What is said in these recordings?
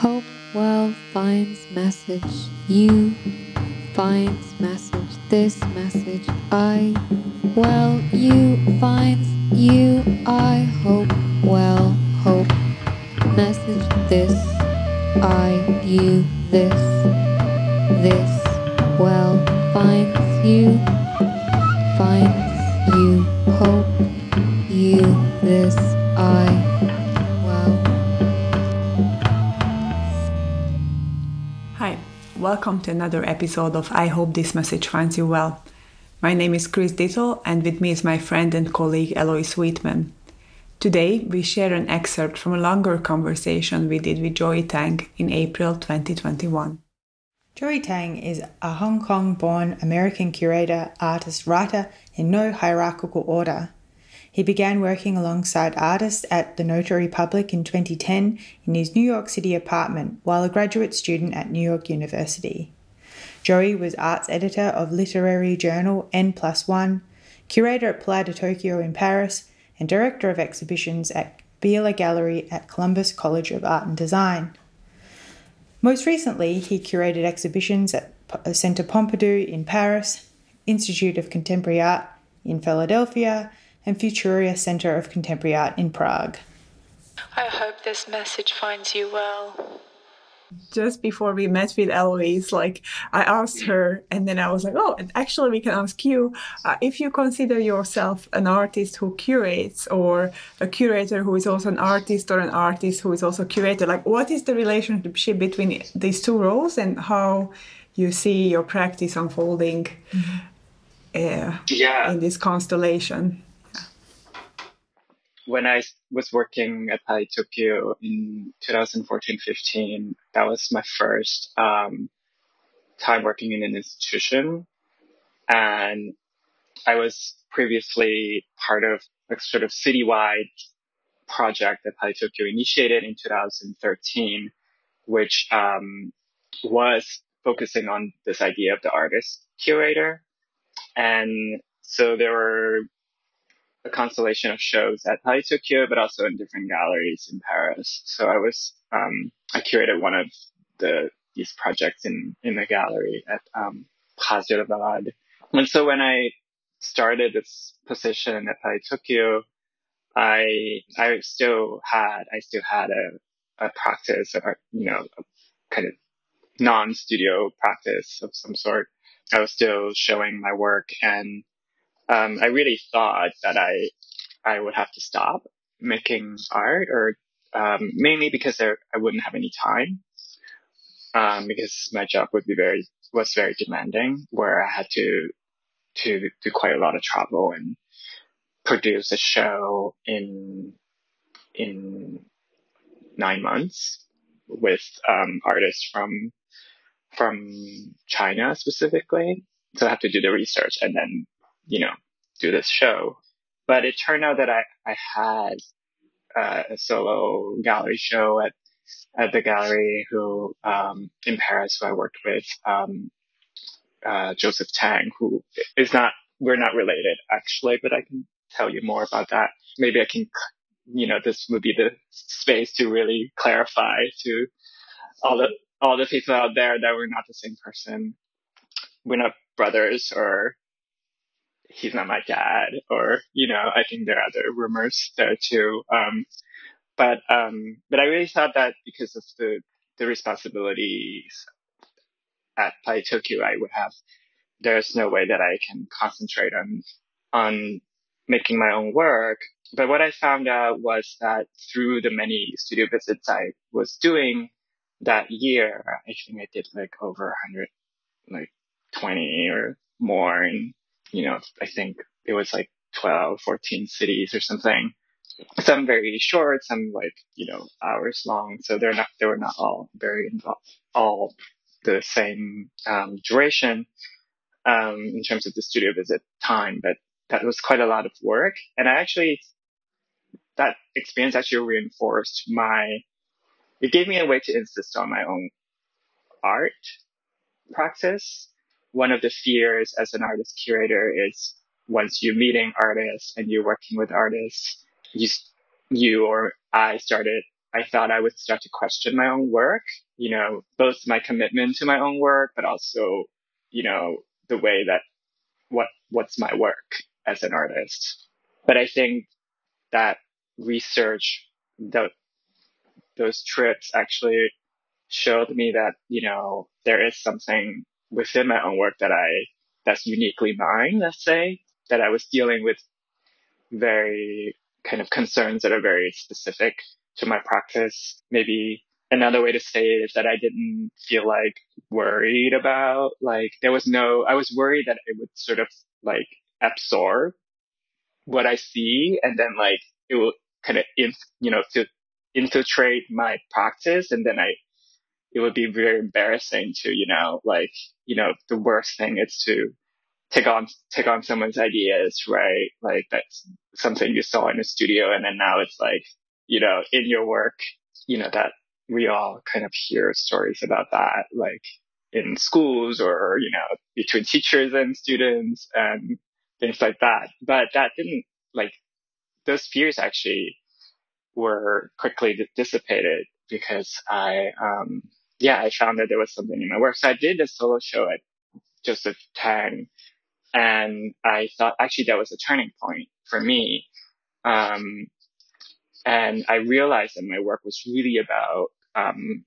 Hope well finds message. You finds message. This message. I well you finds you. I hope well hope message. This I you this this well finds you finds you hope you this I well. Welcome to another episode of I Hope This Message Finds You Well. My name is Kris Dittel, and with me is my friend and colleague Eloise Sweetman. Today, we share an excerpt from a longer conversation we did with Jo-ey Tang in April 2021. Jo-ey Tang is a Hong Kong born American curator, artist, writer in no hierarchical order. He began working alongside artists at the Notary Public in 2010 in his New York City apartment while a graduate student at New York University. Jo-ey was arts editor of literary journal N Plus One, curator at Palais de Tokyo in Paris, and director of exhibitions at Beeler Gallery at Columbus College of Art and Design. Most recently, he curated exhibitions at uh, Centre Pompidou in Paris, Institute of Contemporary Art in Philadelphia, and Futura Center of Contemporary Art in Prague. I hope this message finds you well. Just before we met with Eloise, like I asked her, and then I was like, "Oh, and actually, we can ask you uh, if you consider yourself an artist who curates, or a curator who is also an artist, or an artist who is also a curator. Like, what is the relationship between these two roles, and how you see your practice unfolding uh, Yeah. in this constellation?" When I was working at Palais Tokyo in 2014-15, that was my first um, time working in an institution, and I was previously part of a sort of citywide project that Palais Tokyo initiated in 2013, which um, was focusing on this idea of the artist curator, and so there were a constellation of shows at Palais Tokyo, but also in different galleries in Paris. So I was, um, I curated one of the, these projects in, in the gallery at, um, Place de la Balade. And so when I started this position at Palais Tokyo, I, I still had, I still had a, a practice, or, you know, kind of non-studio practice of some sort. I was still showing my work and um, I really thought that I I would have to stop making art, or um, mainly because there, I wouldn't have any time, um, because my job would be very was very demanding, where I had to to do quite a lot of travel and produce a show in in nine months with um, artists from from China specifically. So I have to do the research and then you know, do this show. But it turned out that I, I had uh, a solo gallery show at, at the gallery who, um, in Paris who I worked with, um, uh, Joseph Tang, who is not, we're not related actually, but I can tell you more about that. Maybe I can, you know, this would be the space to really clarify to all the, all the people out there that we're not the same person. We're not brothers or he's not my dad or you know i think there are other rumors there too um but um but i really thought that because of the the responsibilities at Palais Tokyo I would have there's no way that I can concentrate on on making my own work. But what I found out was that through the many studio visits I was doing that year I think I did like over 100 like 20 or more in you know, I think it was like 12, 14 cities or something. Some very short, some like, you know, hours long. So they're not, they were not all very involved, all the same, um, duration, um, in terms of the studio visit time, but that was quite a lot of work. And I actually, that experience actually reinforced my, it gave me a way to insist on my own art practice one of the fears as an artist curator is once you're meeting artists and you're working with artists, you, you or I started I thought I would start to question my own work, you know, both my commitment to my own work, but also, you know, the way that what, what's my work as an artist. But I think that research, the, those trips actually showed me that, you know, there is something within my own work that I, that's uniquely mine, let's say, that I was dealing with very kind of concerns that are very specific to my practice. Maybe another way to say it is that I didn't feel like worried about, like, there was no, I was worried that it would sort of like absorb what I see and then like it will kind of, inf- you know, to infiltrate my practice and then I, it would be very embarrassing to, you know, like, you know, the worst thing is to take on take on someone's ideas, right? Like that's something you saw in the studio, and then now it's like you know in your work, you know that we all kind of hear stories about that, like in schools or you know between teachers and students and things like that. But that didn't like those fears actually were quickly dissipated because I um yeah I found that there was something in my work. So I did a solo show at Joseph Tang and I thought actually that was a turning point for me. Um, and I realized that my work was really about, um,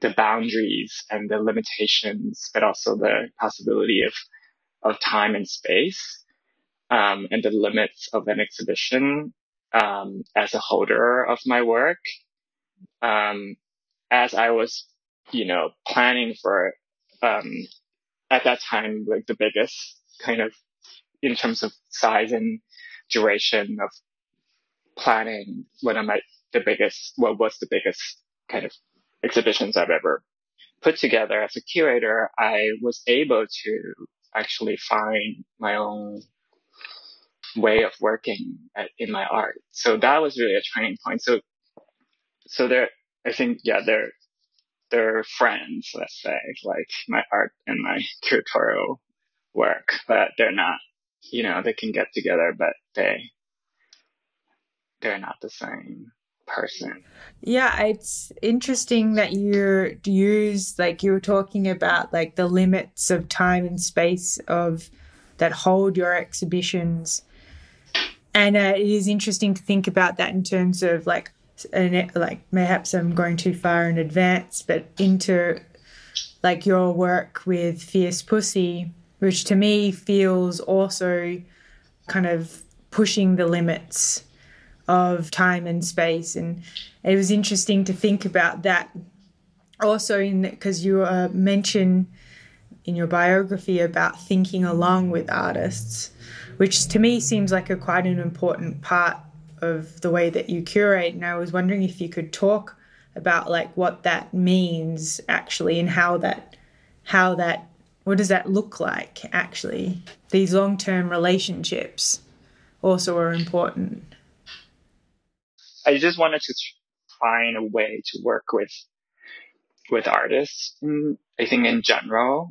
the boundaries and the limitations, but also the possibility of, of time and space, um, and the limits of an exhibition, um, as a holder of my work. Um, as I was, you know, planning for, um, at that time, like the biggest kind of in terms of size and duration of planning one of my the biggest what was the biggest kind of exhibitions I've ever put together as a curator, I was able to actually find my own way of working at, in my art. So that was really a turning point. So, so there, I think, yeah, they're, they're friends, let's say, like my art and my curatorial work, but they're not, you know, they can get together, but they, they're not the same person. Yeah, it's interesting that you use like you were talking about like the limits of time and space of that hold your exhibitions. And uh, it is interesting to think about that in terms of like an, like perhaps I'm going too far in advance, but into like your work with Fierce Pussy which to me feels also kind of pushing the limits of time and space. And it was interesting to think about that also in because you uh, mention in your biography about thinking along with artists, which to me seems like a quite an important part of the way that you curate. And I was wondering if you could talk about like what that means actually and how that how that what does that look like actually? These long term relationships also are important. I just wanted to find a way to work with with artists. I think in general,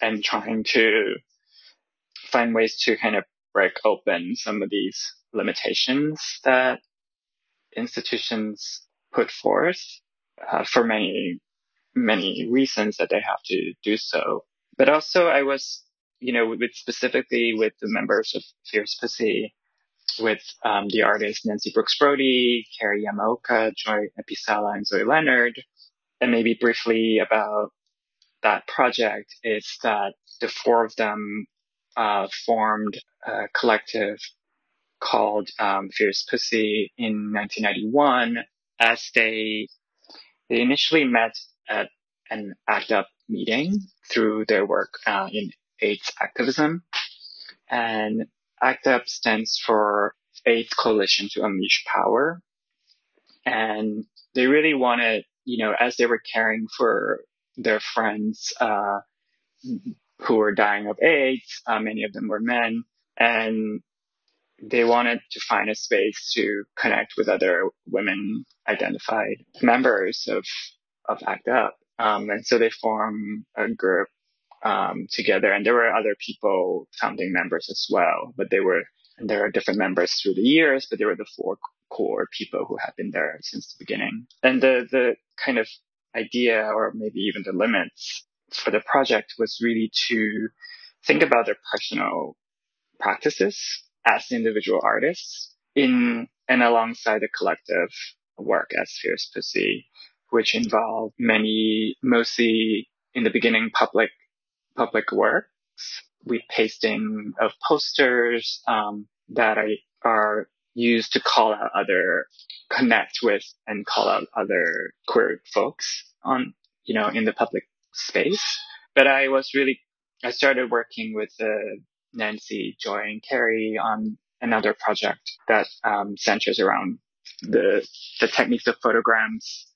and trying to find ways to kind of break open some of these limitations that institutions put forth uh, for many many reasons that they have to do so. But also I was, you know, with specifically with the members of Fierce Pussy, with um, the artists Nancy Brooks Brody, Carrie Yamaoka, Joy Episalla, and Zoe Leonard. And maybe briefly about that project is that the four of them uh, formed a collective called um, Fierce Pussy in 1991 as they they initially met at an ACT UP meeting through their work uh, in AIDS activism. And ACT UP stands for AIDS Coalition to Unleash Power. And they really wanted, you know, as they were caring for their friends uh, who were dying of AIDS, uh, many of them were men, and they wanted to find a space to connect with other women identified members of of ACT UP. Um, and so they form a group um, together, and there were other people, founding members as well, but they were there are different members through the years, but they were the four core people who have been there since the beginning. And the, the kind of idea or maybe even the limits for the project was really to think about their personal practices as individual artists in and alongside the collective work as Fierce Pussy, which involved many, mostly in the beginning, public, public works with pasting of posters, um, that are used to call out other, connect with and call out other queer folks on, you know, in the public space. But I was really, I started working with uh, Nancy, Joy, and Carrie on another project that um, centers around the the techniques of photograms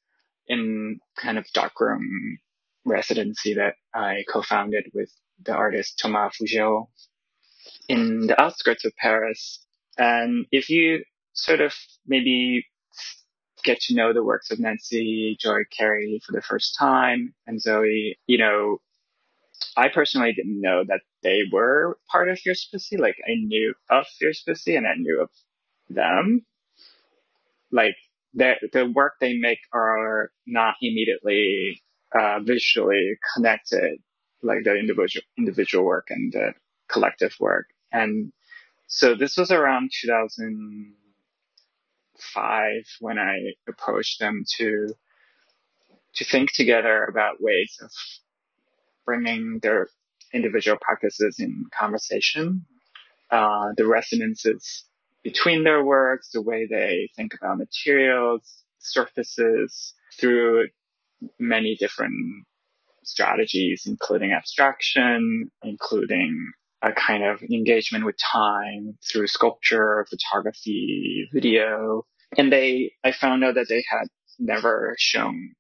in kind of darkroom residency that I co-founded with the artist Thomas Fougeot in the outskirts of Paris. And if you sort of maybe get to know the works of Nancy, Joy, Carrie for the first time, and Zoe, you know, I personally didn't know that they were part of Fierce Pussy. Like I knew of Fierce Pussy and I knew of them. Like the the work they make are not immediately uh, visually connected, like the individual individual work and the collective work. And so this was around 2005 when I approached them to to think together about ways of bringing their individual practices in conversation, uh, the resonances between their works, the way they think about materials, surfaces through many different strategies, including abstraction, including a kind of engagement with time through sculpture, photography, video. And they, I found out that they had never shown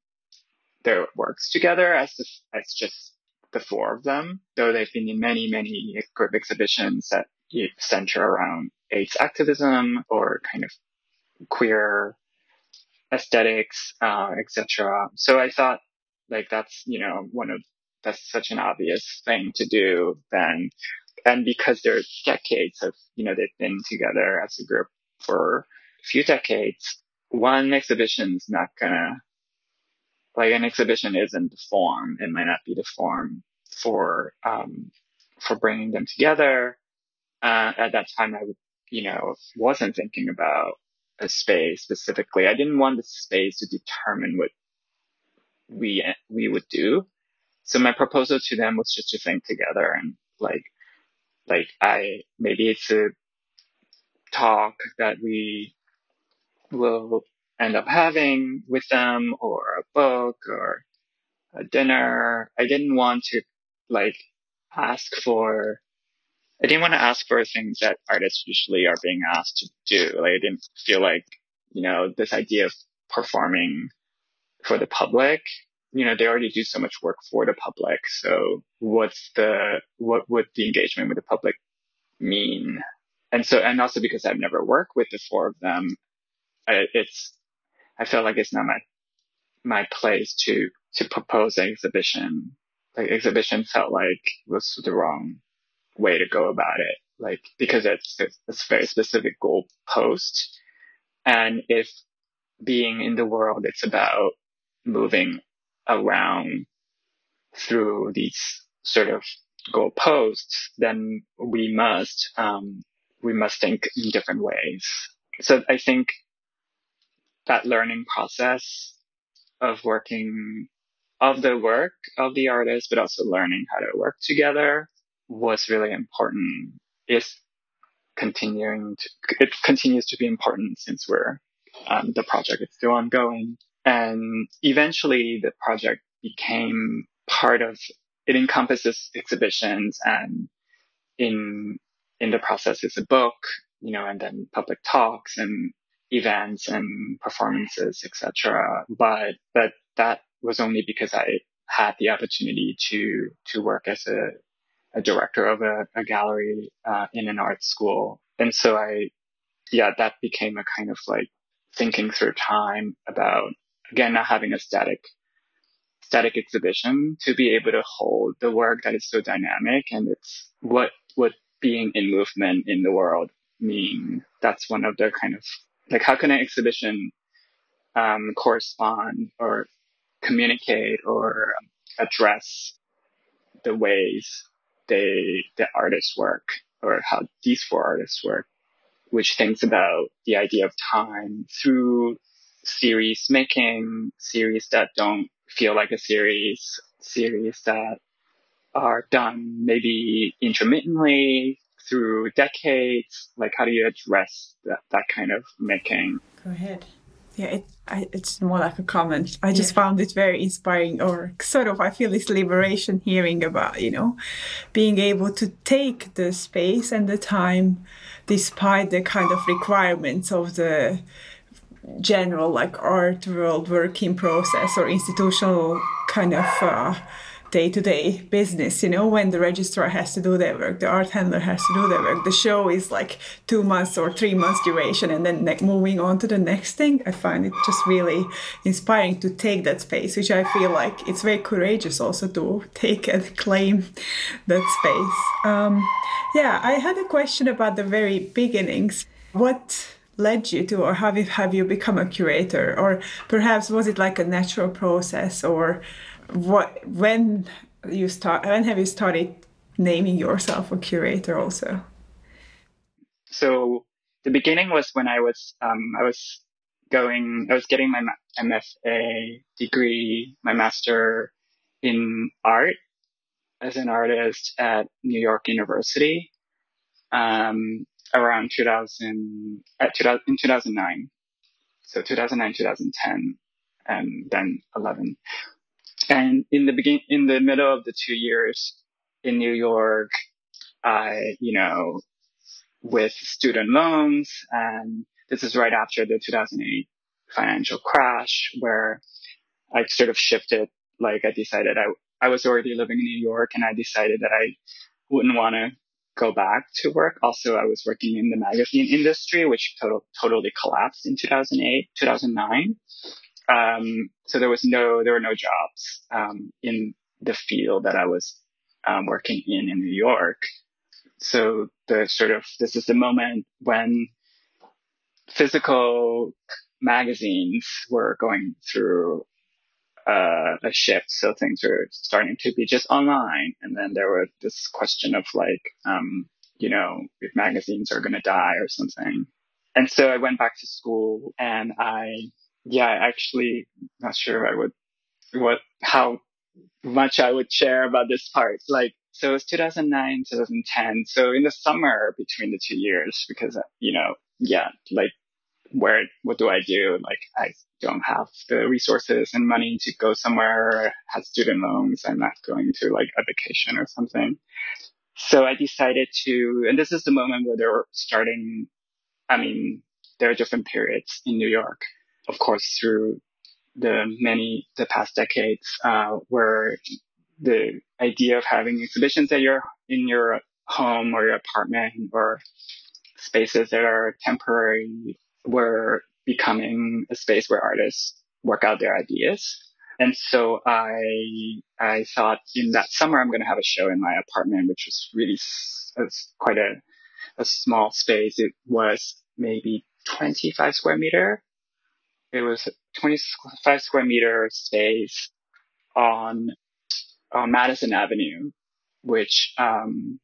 their works together as, as just the four of them, though they've been in many, many group exhibitions that center around AIDS activism or kind of queer aesthetics, uh, etc. So I thought like that's, you know, one of, that's such an obvious thing to do then. And because they're decades of, you know, they've been together as a group for a few decades, one exhibition's not gonna like an exhibition isn't the form. It might not be the form for, um, for bringing them together. Uh, at that time, I, you know, wasn't thinking about a space specifically. I didn't want the space to determine what we, we would do. So my proposal to them was just to think together and like, like I, maybe it's a talk that we will end up having with them or a book or a dinner. I didn't want to like ask for, I didn't want to ask for things that artists usually are being asked to do. Like I didn't feel like, you know, this idea of performing for the public, you know, they already do so much work for the public. So what's the, what would the engagement with the public mean? And so, and also because I've never worked with the four of them, it's, I felt like it's not my, my place to, to propose an exhibition. Like exhibition felt like was the wrong way to go about it. Like, because it's, it's, very specific goal post. And if being in the world, it's about moving around through these sort of goal posts, then we must, um, we must think in different ways. So I think that learning process of working of the work of the artist, but also learning how to work together was really important. Is continuing to, it continues to be important since we're, um, the project is still ongoing. And eventually the project became part of, it encompasses exhibitions and in, in the process is a book, you know, and then public talks and events and performances, etc. But but that was only because I had the opportunity to to work as a, a director of a, a gallery uh, in an art school, and so I yeah that became a kind of like thinking through time about again not having a static static exhibition to be able to hold the work that is so dynamic and it's what what being in movement in the world mean that's one of the kind of like how can an exhibition um, correspond or communicate or address the ways they the artists work or how these four artists work, which thinks about the idea of time through series making, series that don't feel like a series, series that are done maybe intermittently through decades. Like, how do you address that, that kind of making? Go ahead. Yeah, it, I, it's more like a comment. I just Yeah. found it very inspiring, or sort of, I feel this liberation hearing about, you know, being able to take the space and the time despite the kind of requirements of the general, like art world working process or institutional kind of uh, day-to-day business you know when the registrar has to do their work the art handler has to do their work the show is like two months or three months duration and then moving on to the next thing i find it just really inspiring to take that space which i feel like it's very courageous also to take and claim that space. Um, yeah i had a question about the very beginnings. What led you to or have you have you become a curator? Or perhaps was it like a natural process or what when you start when have you started naming yourself a curator also So the beginning was when I was, um, I was going, I was getting my MFA degree, my master in art as an artist at New York University, um, around 2000, at 2000, in 2009. So 2009, 2010, and then 11. And in the begin, in the middle of the two years in New York, I, you know, with student loans. And this is right after the 2008 financial crash where I sort of shifted. Like I decided I, I was already living in New York and I decided that I wouldn't want to go back to work. Also, I was working in the magazine industry, which total, totally collapsed in 2008, 2009. Um, so there was no, there were no jobs, um, in the field that I was, um, working in in New York. So the sort of this is the moment when physical magazines were going through uh, a shift. So things were starting to be just online. And then there was this question of like um, you know if magazines are going to die or something. And so i went back to school and i yeah actually not sure i would what how much I would share about this part. Like, so it was 2009, 2010. So in the summer between the two years, because, you know, yeah, like where, what do I do? Like, I don't have the resources and money to go somewhere, have student loans. I'm not going to like a vacation or something. So I decided to, and this is the moment where they're starting, I mean, there are different periods in New York, of course, through the many the past decades uh, where the idea of having exhibitions at your in your home or your apartment or spaces that are temporary were becoming a space where artists work out their ideas. And so I I thought in that summer I'm going to have a show in my apartment, which was really was quite a a small space. It was maybe 25 square meter. It was 25 square meter space on, on Madison Avenue, which um,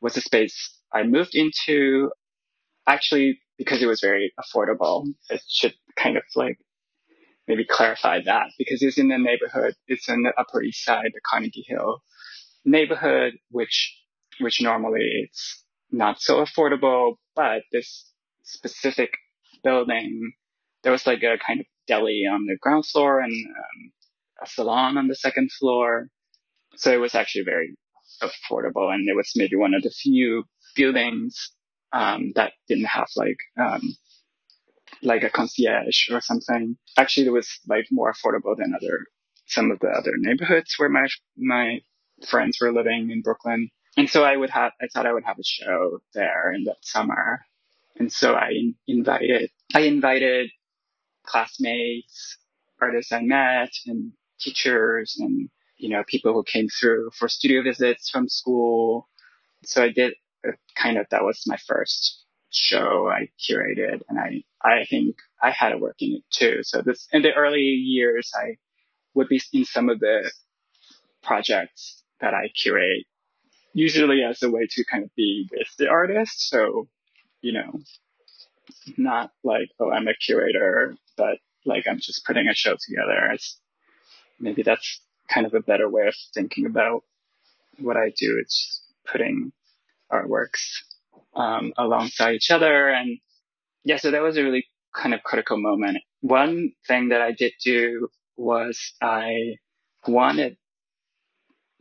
was a space I moved into actually because it was very affordable. It should kind of like maybe clarify that because it's in the neighborhood. It's in the Upper East Side, the Carnegie Hill neighborhood, which which normally it's not so affordable, but this specific building, there was like a kind of deli on the ground floor and um, a salon on the second floor. So it was actually very affordable and it was maybe one of the few buildings um, that didn't have like um, like a concierge or something. Actually, it was like more affordable than other some of the other neighborhoods where my my friends were living in Brooklyn. And so I would have I thought I would have a show there in that summer. And so I invited I invited classmates, artists I met, and teachers, and you know people who came through for studio visits from school. So I did uh, kind of that was my first show I curated, and I I think I had a work in it too. So this in the early years, I would be in some of the projects that I curate, usually as a way to kind of be with the artist. So, you know, not like, oh, I'm a curator, but like I'm just putting a show together. It's maybe that's kind of a better way of thinking about what I do. It's putting artworks um, alongside each other. And yeah, so that was a really kind of critical moment. One thing that I did do was I wanted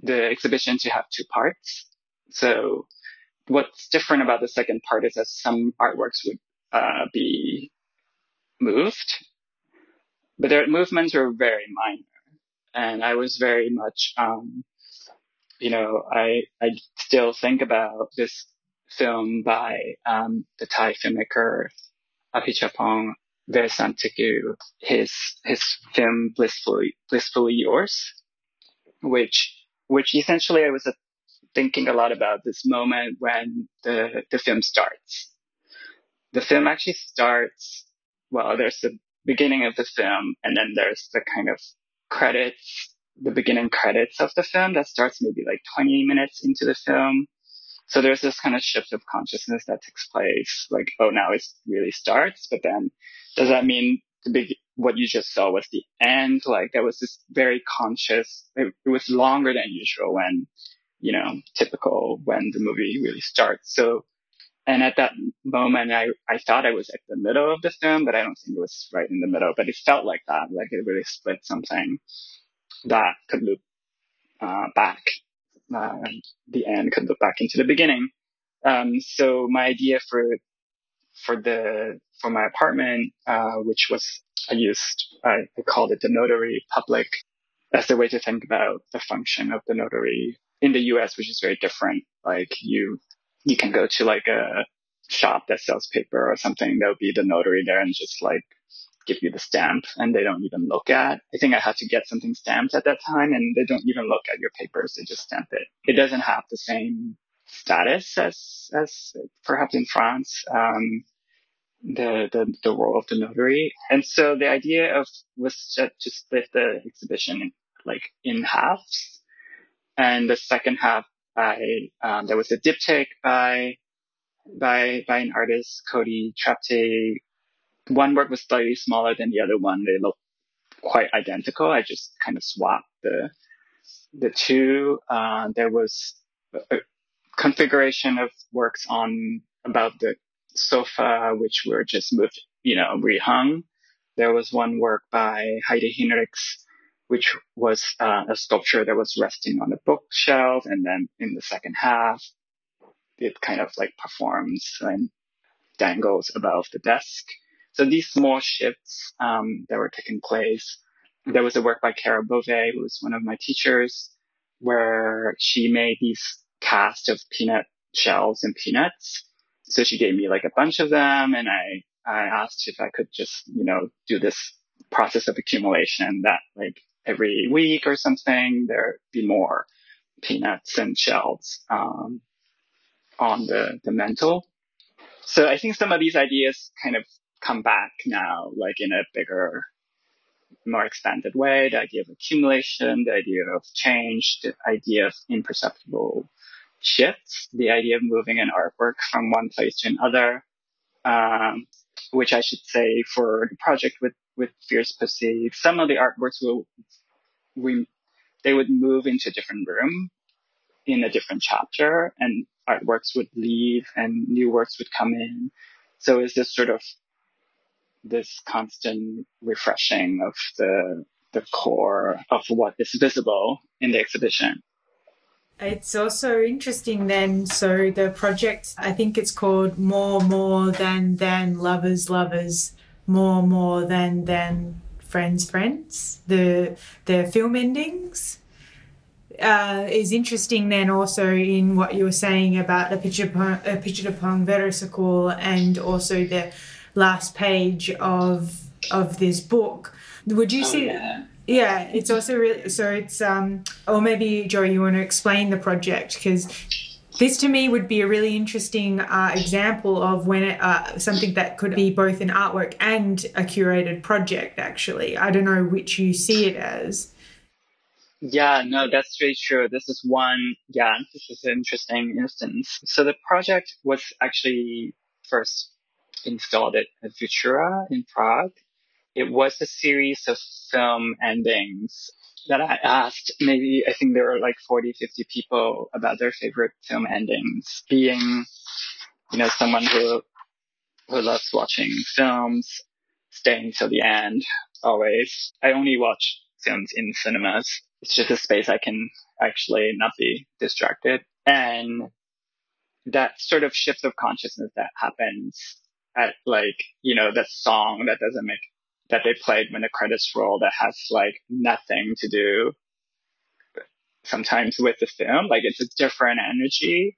the exhibition to have two parts. So what's different about the second part is that some artworks would uh, be moved, but their movements were very minor. And I was very much, um, you know, I, I still think about this film by um, the Thai filmmaker Apichatpong Weerasethakul, his his film Blissfully Blissfully Yours, which which essentially I was uh, thinking a lot about this moment when the the film starts. The film actually starts well. There's the beginning of the film, and then there's the kind of credits, the beginning credits of the film that starts maybe like 20 minutes into the film. So there's this kind of shift of consciousness that takes place, like, oh, now it really starts, but then does that mean the big, what you just saw was the end? Like there was this very conscious, it, it was longer than usual when, you know, typical when the movie really starts. So, and at that moment, I, I thought I was at the middle of the film, but I don't think it was right in the middle, but it felt like that, like it really split something that could loop, uh, back uh, the end could look back into the beginning. Um, so my idea for for the for my apartment, uh, which was I used I, I called it the notary public as a way to think about the function of the notary in the U.S., which is very different. Like you you can go to like a shop that sells paper or something, there'll be the notary there and just like give you the stamp and they don't even look at. I think I had to get something stamped at that time and they don't even look at your papers. They just stamp it. It doesn't have the same status as, as perhaps in France. Um, the, the, the role of the notary. And so the idea of was to, to split the exhibition like in halves. And the second half, I, um, there was a diptych by, by, by an artist, Cody Trapte, one work was slightly smaller than the other one. They look quite identical. I just kind of swapped the the two. Uh, there was a configuration of works on about the sofa, which were just moved, you know, rehung. There was one work by Heide Hinrichs, which was uh, a sculpture that was resting on a bookshelf, and then in the second half, it kind of like performs and dangles above the desk. So these small shifts um, that were taking place. There was a work by Carol Bove, who was one of my teachers, where she made these cast of peanut shells and peanuts. So she gave me like a bunch of them, and I I asked if I could just you know do this process of accumulation that like every week or something there'd be more peanuts and shells um, on the the mantle. So I think some of these ideas kind of come back now, like in a bigger, more expanded way. The idea of accumulation, the idea of change, the idea of imperceptible shifts, the idea of moving an artwork from one place to another, um, which I should say for the project with, with Fierce Pussy, some of the artworks will, we, they would move into a different room in a different chapter and artworks would leave and new works would come in. So it's this sort of this constant refreshing of the the core of what is visible in the exhibition. It's also interesting then. So the project, I think it's called More, More Than Than Lovers, Lovers, More, and More Than Than Friends, Friends. The the film endings uh, is interesting. Then also in what you were saying about the Apichatpong Weerasethakul and also the last page of of this book. Would you oh, see? Yeah. yeah, it's also really so. It's um, or maybe Jo-ey, you want to explain the project because This to me would be a really interesting uh, example of when it, uh, something that could be both an artwork and a curated project. Actually, I don't know which you see it as. Yeah, no, that's very true. This is one, yeah, this is an interesting instance. So the project was actually first installed at Futura in Prague. It was a series of film endings that I asked, maybe I think there were like 40, 50 people about their favorite film endings. Being, you know, someone who, who loves watching films, staying till the end, always. I only watch films in cinemas. It's just a space I can actually not be distracted. And that sort of shift of consciousness that happens at like, you know, that song that doesn't make that they played when the credits roll that has like nothing to do sometimes with the film. Like it's a different energy.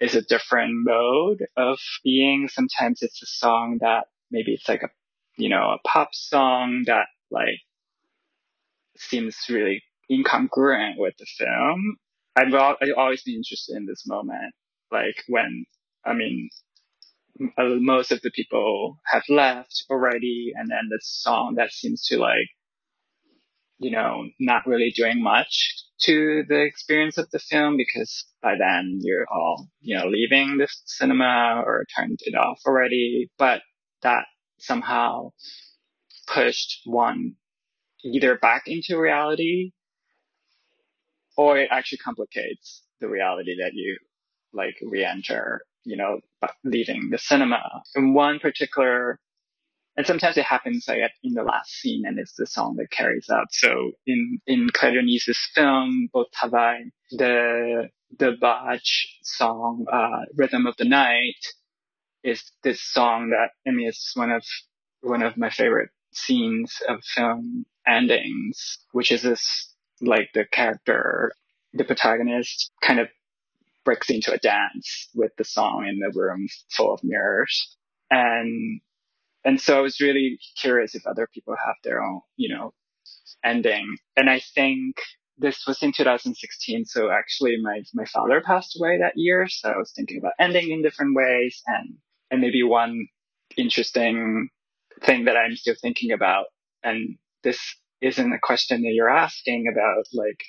It's a different mode of being. Sometimes it's a song that maybe it's like a, you know, a pop song that like seems really incongruent with the film. I've, I've always been interested in this moment. Like when, I mean, Uh, most of the people have left already, and then the song that seems to like, you know, not really doing much to the experience of the film because by then you're all, you know, leaving the cinema or turned it off already. But that somehow pushed one either back into reality or it actually complicates the reality that you like re-enter you know, leaving the cinema. In one particular, and sometimes it happens like in the last scene and it's the song that carries out. So in, in Claire Denis's film, Beau Travail, the, the Bach song, uh, Rhythm of the Night is this song that, I mean, it's one of, one of my favorite scenes of film endings, which is this, like the character, the protagonist kind of breaks into a dance with the song in the room full of mirrors. And, and so I was really curious if other people have their own, you know, ending. And I think this was in 2016. So actually my, my father passed away that year. So I was thinking about ending in different ways and, and maybe one interesting thing that I'm still thinking about. And this isn't a question that you're asking about like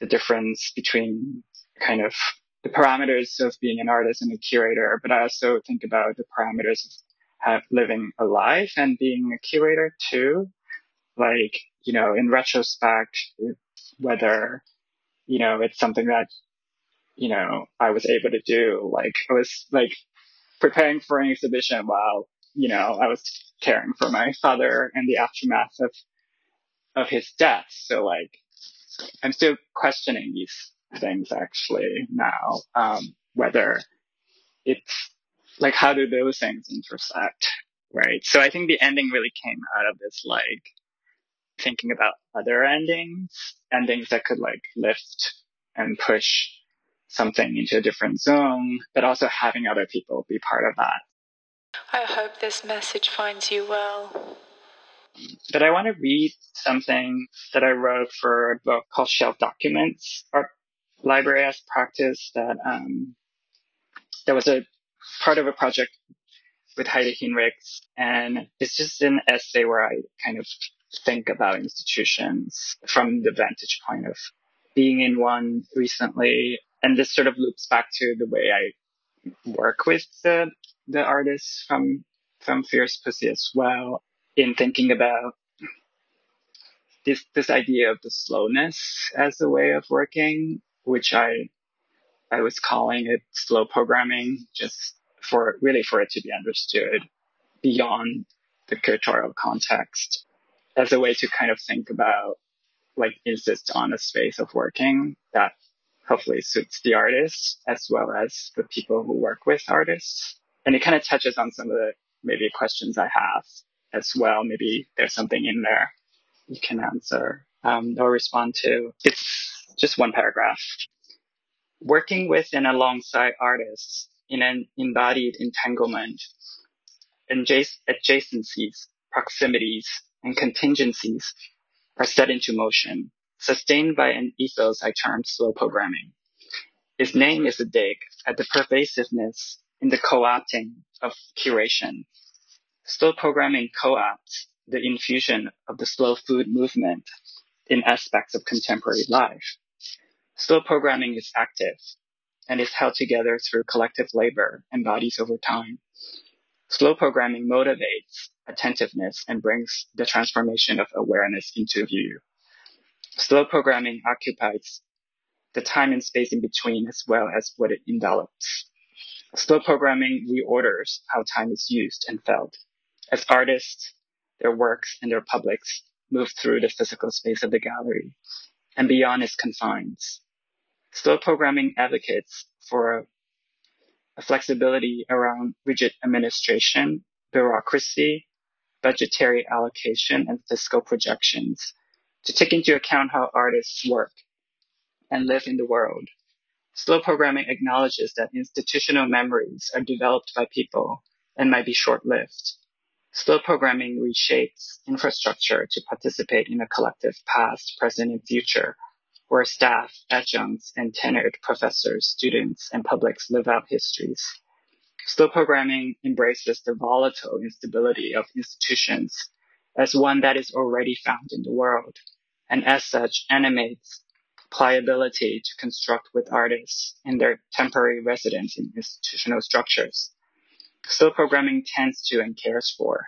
the difference between kind of the parameters of being an artist and a curator, but I also think about the parameters of have living a life and being a curator too. Like, you know, in retrospect, whether, you know, it's something that, you know, I was able to do. Like, I was like preparing for an exhibition while, you know, I was caring for my father and the aftermath of, of his death. So like, I'm still questioning these things actually now, um, whether it's like how do those things intersect, right? So I think the ending really came out of this like thinking about other endings, endings that could like lift and push something into a different zone, but also having other people be part of that. I hope this message finds you well. But I want to read something that I wrote for a book called Shelf Documents, Art library as practice that um, there was a part of a project with Heide Hinrichs, and it's just an essay where I kind of think about institutions from the vantage point of being in one recently, and this sort of loops back to the way I work with the the artists from from Fierce Pussy as well, in thinking about this this idea of the slowness as a way of working which I I was calling it slow programming, just for really for it to be understood beyond the curatorial context as a way to kind of think about like insist on a space of working that hopefully suits the artist as well as the people who work with artists. And it kind of touches on some of the maybe questions I have as well. Maybe there's something in there you can answer um, or respond to. It's just one paragraph. Working with and alongside artists in an embodied entanglement, adjacencies, proximities, and contingencies are set into motion, sustained by an ethos I termed slow programming. Its name is a dig at the pervasiveness in the co-opting of curation. Slow programming co-opts the infusion of the slow food movement in aspects of contemporary life. Slow programming is active and is held together through collective labor and bodies over time. Slow programming motivates attentiveness and brings the transformation of awareness into view. Slow programming occupies the time and space in between as well as what it envelops. Slow programming reorders how time is used and felt. As artists, their works and their publics move through the physical space of the gallery and beyond its confines. Slow programming advocates for a flexibility around rigid administration, bureaucracy, budgetary allocation, and fiscal projections to take into account how artists work and live in the world. Slow programming acknowledges that institutional memories are developed by people and might be short-lived. Slow programming reshapes infrastructure to participate in a collective past, present, and future, where staff, adjuncts, and tenured professors, students, and publics live out histories. Slow programming embraces the volatile instability of institutions as one that is already found in the world, and as such animates pliability to construct with artists in their temporary residence in institutional structures. Slow programming tends to and cares for.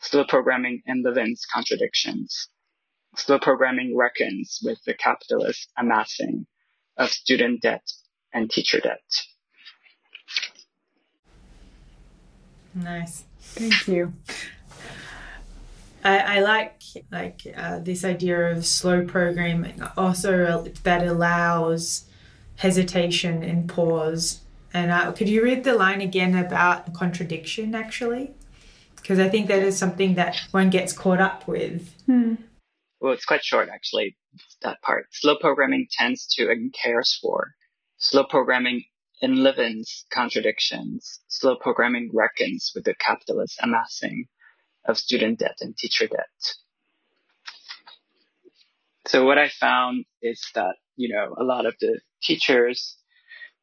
Slow programming enlivens contradictions. Slow programming reckons with the capitalist amassing of student debt and teacher debt. Nice. Thank you. I, I like like uh, this idea of slow programming also that allows hesitation and pause. And uh, could you read the line again about contradiction actually? Because I think that is something that one gets caught up with. Hmm. Well, it's quite short actually, that part. Slow programming tends to and cares for. Slow programming enlivens contradictions. Slow programming reckons with the capitalist amassing of student debt and teacher debt. So what I found is that, you know, a lot of the teachers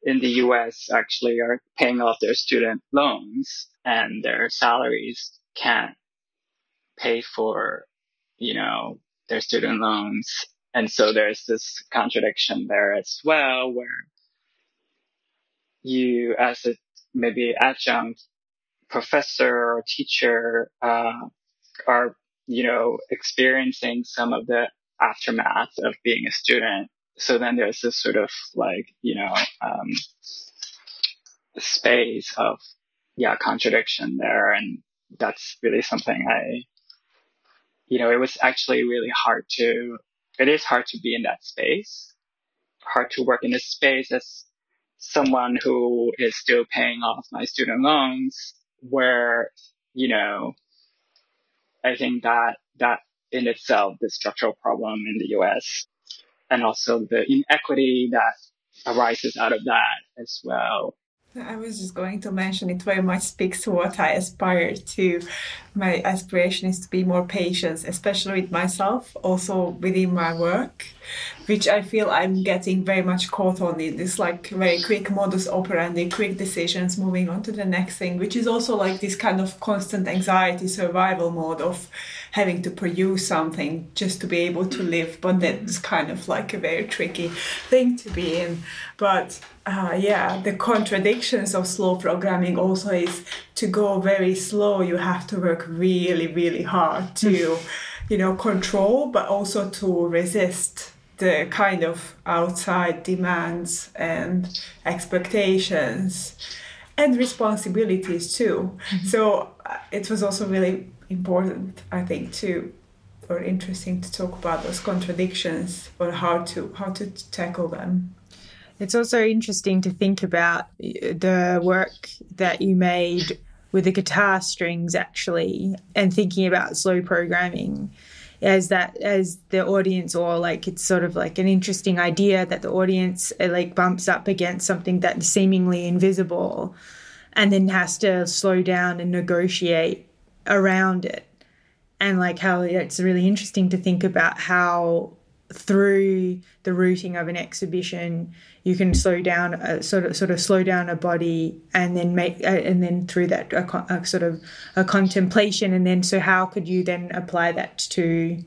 in the US actually are paying off their student loans and their salaries can't pay for, you know, their student loans. And so there's this contradiction there as well where you as a maybe adjunct professor or teacher uh, are you know experiencing some of the aftermath of being a student so then there's this sort of like you know um, space of yeah contradiction there and that's really something i you know it was actually really hard to it is hard to be in that space hard to work in this space as someone who is still paying off my student loans where, you know, I think that, that in itself, the structural problem in the US and also the inequity that arises out of that as well. I was just going to mention it very much speaks to what I aspire to. My aspiration is to be more patient, especially with myself, also within my work, which I feel I'm getting very much caught on in this like very quick modus operandi, quick decisions, moving on to the next thing, which is also like this kind of constant anxiety survival mode of having to produce something just to be able to live. But that's kind of like a very tricky thing to be in. But uh, yeah, the contradictions of slow programming also is to go very slow. You have to work really, really hard to, you know, control, but also to resist the kind of outside demands and expectations and responsibilities too. Mm-hmm. So uh, it was also really important, I think, to or interesting to talk about those contradictions or how to how to tackle them. It's also interesting to think about the work that you made with the guitar strings actually and thinking about slow programming as that as the audience or like it's sort of like an interesting idea that the audience uh, like bumps up against something that's seemingly invisible and then has to slow down and negotiate around it. And like how it's really interesting to think about how through the routing of an exhibition you can slow down a, sort of sort of slow down a body and then make uh, and then through that a, a sort of a contemplation. And then so how could you then apply that to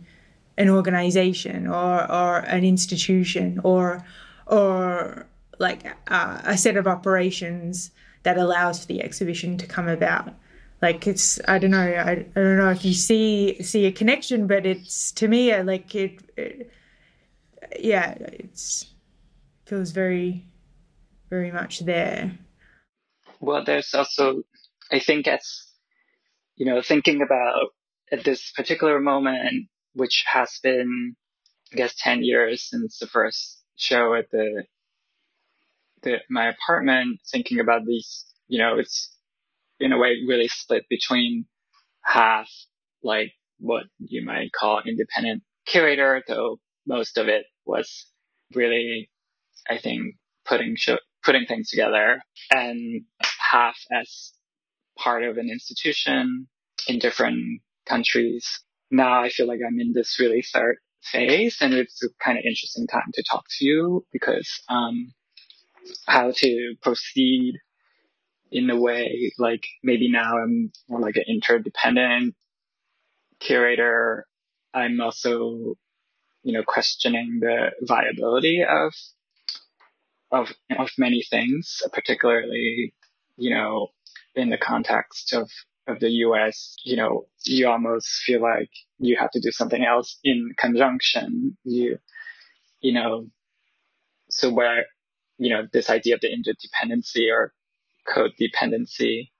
an organization or or an institution or or like uh, a set of operations that allows for the exhibition to come about like it's i don't know I, I don't know if you see see a connection but it's to me uh, like it, it yeah it's feels very very much there. Well there's also i think as you know thinking about at this particular moment which has been i guess 10 years since the first show at the the my apartment thinking about these you know it's in a way really split between half like what you might call independent curator, though most of it was really, I think, putting putting things together, and half as part of an institution in different countries. Now I feel like I'm in this really third phase, and it's a kind of interesting time to talk to you because um, how to proceed in a way, like maybe now I'm more like an interdependent curator. I'm also, you know, questioning the viability of, of, of many things, particularly, you know, in the context of, of the US, you know, you almost feel like you have to do something else in conjunction. You, you know, so where, you know, this idea of the interdependency or codependency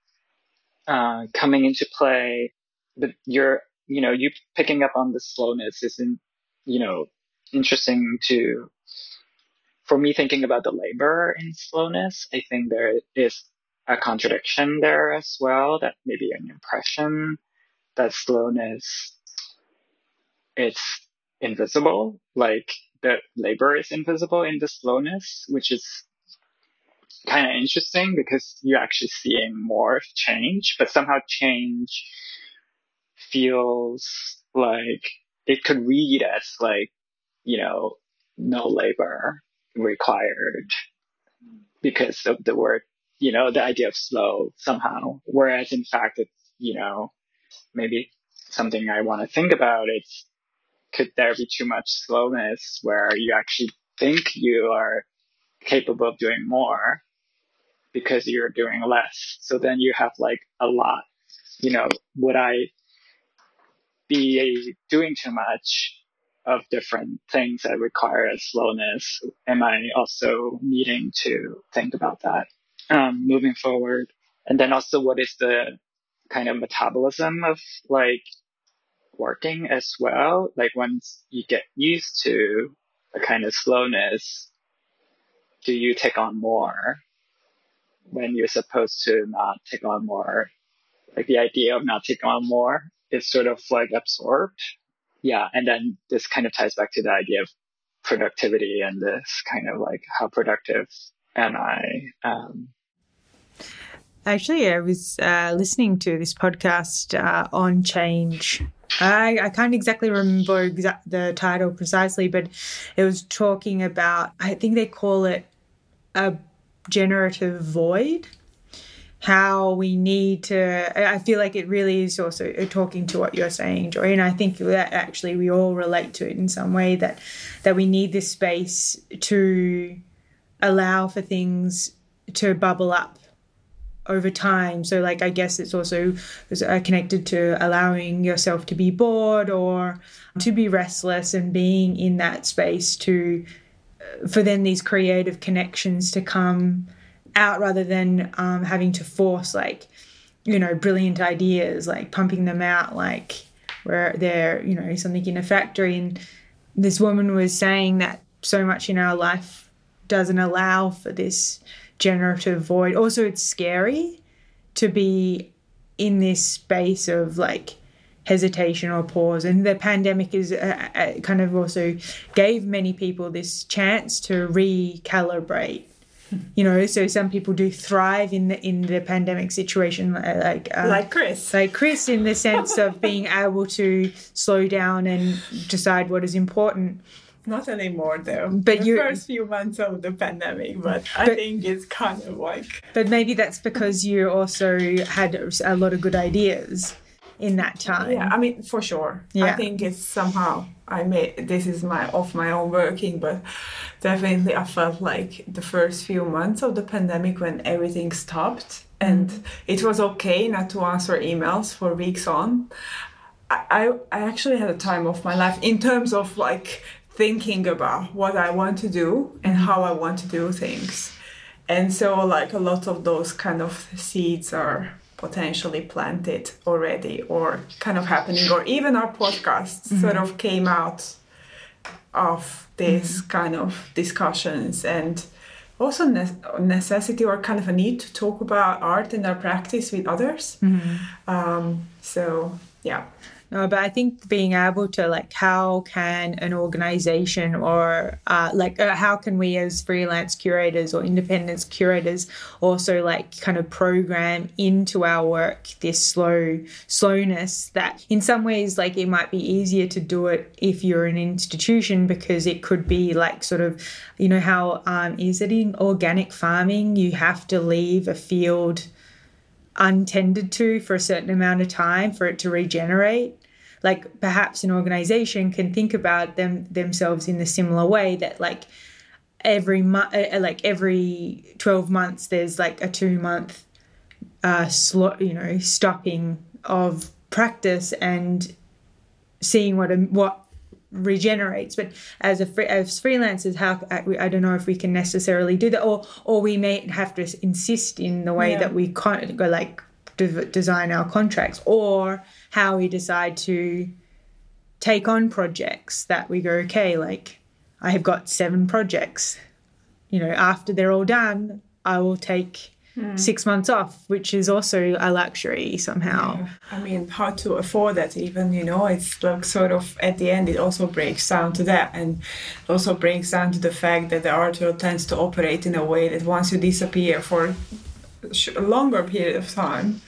uh, coming into play. But you're, you know, you picking up on the slowness isn't, you know, interesting to, for me thinking about the labor in slowness, I think there is a contradiction there as well, that maybe an impression that slowness, it's invisible, like the labor is invisible in the slowness, which is kind of interesting because you're actually seeing more change, but somehow change feels like it could read as like, you know, no labor required because of the word, you know, the idea of slow somehow. Whereas in fact, it's, you know, maybe something I want to think about. It's, could there be too much slowness where you actually think you are capable of doing more because you're doing less. So then you have like a lot, you know, would I be doing too much of different things that require slowness? Am I also needing to think about that, um, moving forward? And then also what is the kind of metabolism of like working as well? Like once you get used to a kind of slowness, do you take on more? When you're supposed to not take on more. Like the idea of not taking on more is sort of like absorbed. Yeah. And then this kind of ties back to the idea of productivity and this kind of like how productive am I? Um, Actually, I was uh, listening to this podcast uh, on change. I, I can't exactly remember exa- the title precisely, but it was talking about, I think they call it a generative void how we need to i feel like it really is also talking to what you're saying Jo-ey and i think that actually we all relate to it in some way that that we need this space to allow for things to bubble up over time. So like i guess it's also uh, connected to allowing yourself to be bored or to be restless and being in that space to for then these creative connections to come out rather than um, having to force like you know brilliant ideas like pumping them out like where they're you know something in a factory. And this woman was saying that so much in our life doesn't allow for this generative void. Also it's scary to be in this space of like hesitation or pause. And the pandemic is uh, uh, kind of also gave many people this chance to recalibrate. You know, so some people do thrive in the in the pandemic situation, uh, like uh, like Kris, like Kris, in the sense of being able to slow down and decide what is important. Not anymore though. But the you- first few months of the pandemic, but, I think it's kind of like But maybe that's because you also had a lot of good ideas in that time. yeah. I mean, for sure. Yeah. I think it's somehow I made this is my of my own working, but definitely I felt like the first few months of the pandemic when everything stopped and mm-hmm. it was okay not to answer emails for weeks on. I, I I actually had a time of my life in terms of like thinking about what I want to do and mm-hmm. how I want to do things. And so like a lot of those kind of seeds are potentially planted already or kind of happening or even our podcasts mm-hmm. sort of came out of these mm-hmm. kind of discussions and also ne- necessity or kind of a need to talk about art and our practice with others. Mm-hmm. Um, so yeah No, but I think being able to like, how can an organization or uh, like, uh, how can we as freelance curators or independent curators also like kind of program into our work this slow slowness that in some ways like it might be easier to do it if you're an institution because it could be like sort of, you know, how um, is it in organic farming? You have to leave a field untended to for a certain amount of time for it to regenerate like perhaps an organization can think about them themselves in a similar way that like every month uh, uh, like every 12 months there's like a two month uh slow you know stopping of practice and seeing what what regenerates but as a free, as freelancers how uh, I don't know if we can necessarily do that or or we may have to insist in the way Yeah. that we can't go like de- design our contracts or how we decide to take on projects that we go okay like I have got seven projects. You know after they're all done I will take hmm. six months off which is also a luxury somehow. I mean, how to afford that even, you know, it's like sort of at the end, it also breaks down to that. And also breaks down to the fact that the art world tends to operate in a way that once you disappear for a longer period of time,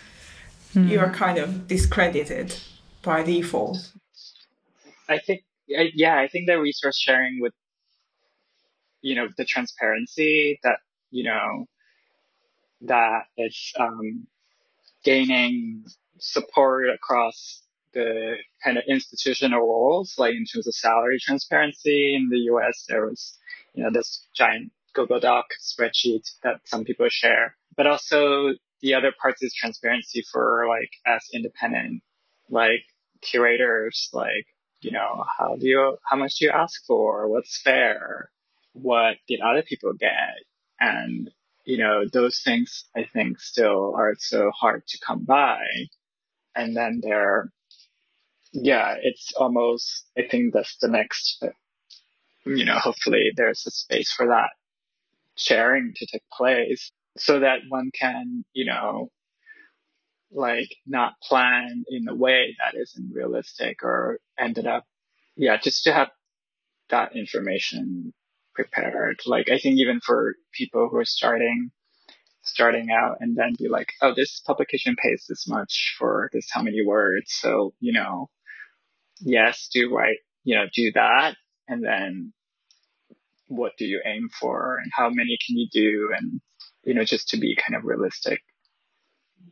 you are kind of discredited by default. I think, yeah, I think the resource sharing with, you know, the transparency that, you know, that it's, um, gaining support across the kind of institutional roles, like in terms of salary transparency. In the US, there was, you know, this giant Google Doc spreadsheet that some people share, but also the other parts is transparency for like as independent, like curators, like, you know, how do you, how much do you ask for? What's fair? What did other people get? And, you know, those things I think still are so hard to come by. And then there, yeah, it's almost, I think that's the next, you know, hopefully there's a space for that sharing to take place so that one can, you know, like not plan in a way that isn't realistic or ended up, yeah, just to have that information prepared. Like I think even for people who are starting, starting out and then be like, oh, this publication pays this much for this how many words. So, you know, yes, do write, you know, do that. And then what do you aim for and how many can you do? And, you know, just to be kind of realistic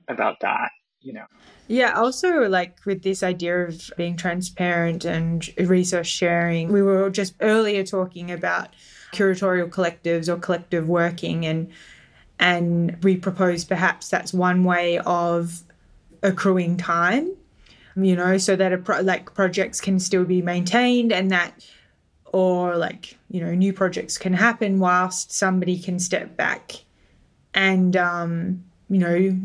about that, you know. Yeah, also like with this idea of being transparent and resource sharing, we were just earlier talking about curatorial collectives or collective working and and we propose perhaps that's one way of accruing time, you know, so that a pro- like projects can still be maintained and that or like, you know, new projects can happen whilst somebody can step back and um, you know,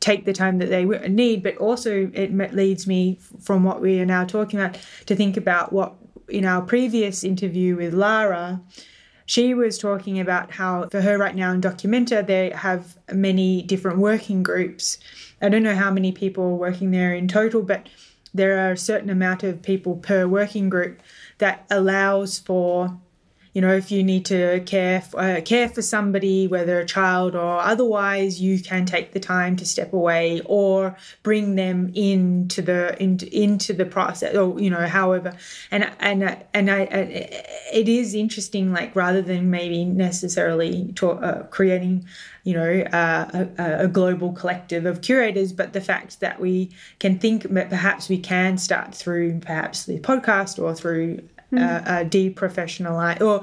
take the time that they need, but also it leads me from what we are now talking about to think about what in our previous interview with Lara, she was talking about how for her right now in Documenta, they have many different working groups. I don't know how many people are working there in total, but there are a certain amount of people per working group that allows for you know, if you need to care for, uh, care for somebody, whether a child or otherwise, you can take the time to step away or bring them into the in, into the process, or you know, however. And and and I, I it is interesting, like rather than maybe necessarily to, uh, creating you know, uh, a, a, global collective of curators, but the fact that we can think that perhaps we can start through perhaps the podcast or through mm. uh, uh, deprofessionalize or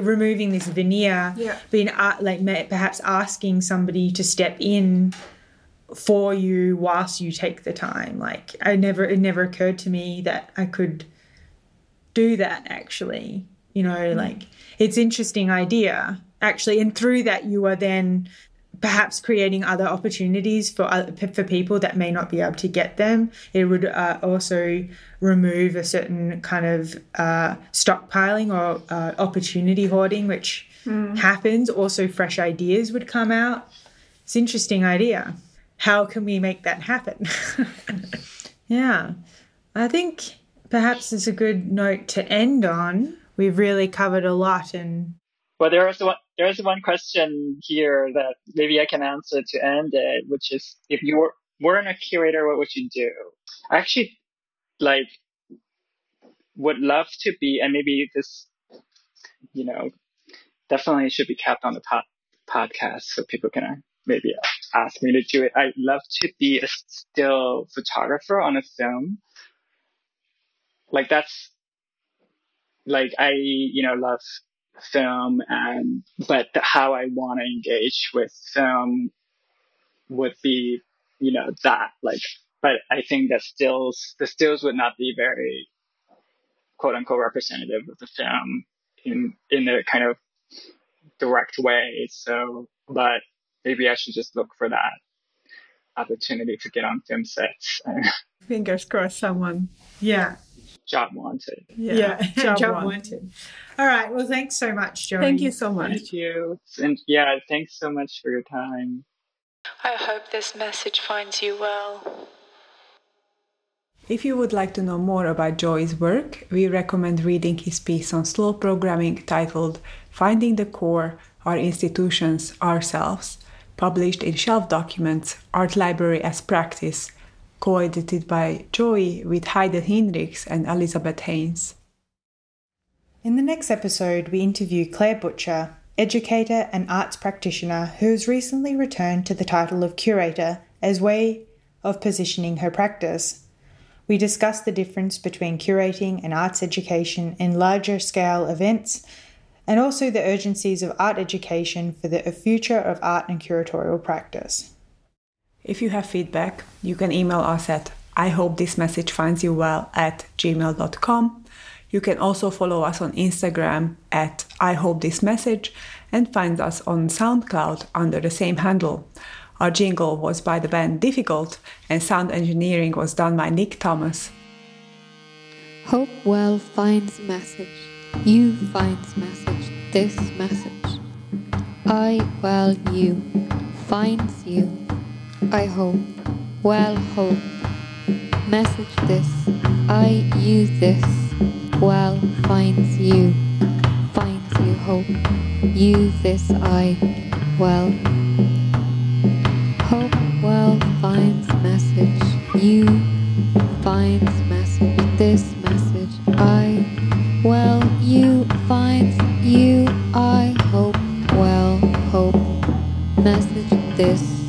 removing this veneer, yeah. being uh, like perhaps asking somebody to step in for you whilst you take the time. Like I never, it never occurred to me that I could do that actually. You know, mm. like it's interesting idea actually, and through that you are then perhaps creating other opportunities for for people that may not be able to get them. It would uh, also remove a certain kind of uh, stockpiling or uh, opportunity hoarding, which mm. happens. Also, fresh ideas would come out. It's an interesting idea. How can we make that happen? yeah, I think perhaps it's a good note to end on. We've really covered a lot and well, there is one there is one question here that maybe I can answer to end it, which is if you were weren't a curator, what would you do? I actually like would love to be, and maybe this, you know, definitely should be kept on the pod, podcast so people can uh, maybe ask me to do it. I'd love to be a still photographer on a film. Like that's like I, you know, love film and but how I want to engage with film would be you know that like but I think that stills the stills would not be very quote unquote representative of the film in in a kind of direct way so but maybe I should just look for that opportunity to get on film sets. Fingers crossed someone yeah job wanted. Yeah, yeah. job, job wanted. wanted. All right. Well, thanks so much, Jo-ey. Thank you so much. Thank you. And yeah, thanks so much for your time. I hope this message finds you well. If you would like to know more about Jo-ey's work, we recommend reading his piece on slow programming titled Finding the Core Our Institutions Ourselves, published in Shelf Documents Art Library as Practice co-edited by Jo-ey with Heide Hinrichs and Elizabeth Haines. In the next episode, we interview Claire Butcher, educator and arts practitioner who has recently returned to the title of curator as way of positioning her practice. We discuss the difference between curating and arts education in larger scale events and also the urgencies of art education for the future of art and curatorial practice. If you have feedback, you can email us at I hope this message finds you well at gmail.com. You can also follow us on Instagram at I hope this message and find us on SoundCloud under the same handle. Our jingle was by the band Difficult and sound engineering was done by Nick Thomas. Hope well finds message. You finds message. This message. I well you finds you. I hope, well hope. Message this, I use this, well finds you, finds you hope. Use this I, well. Hope well finds message, you finds message, this message, I, well, you finds you, I hope, well, hope. Message this.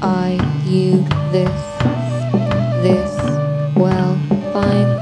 I you this, this, well, fine.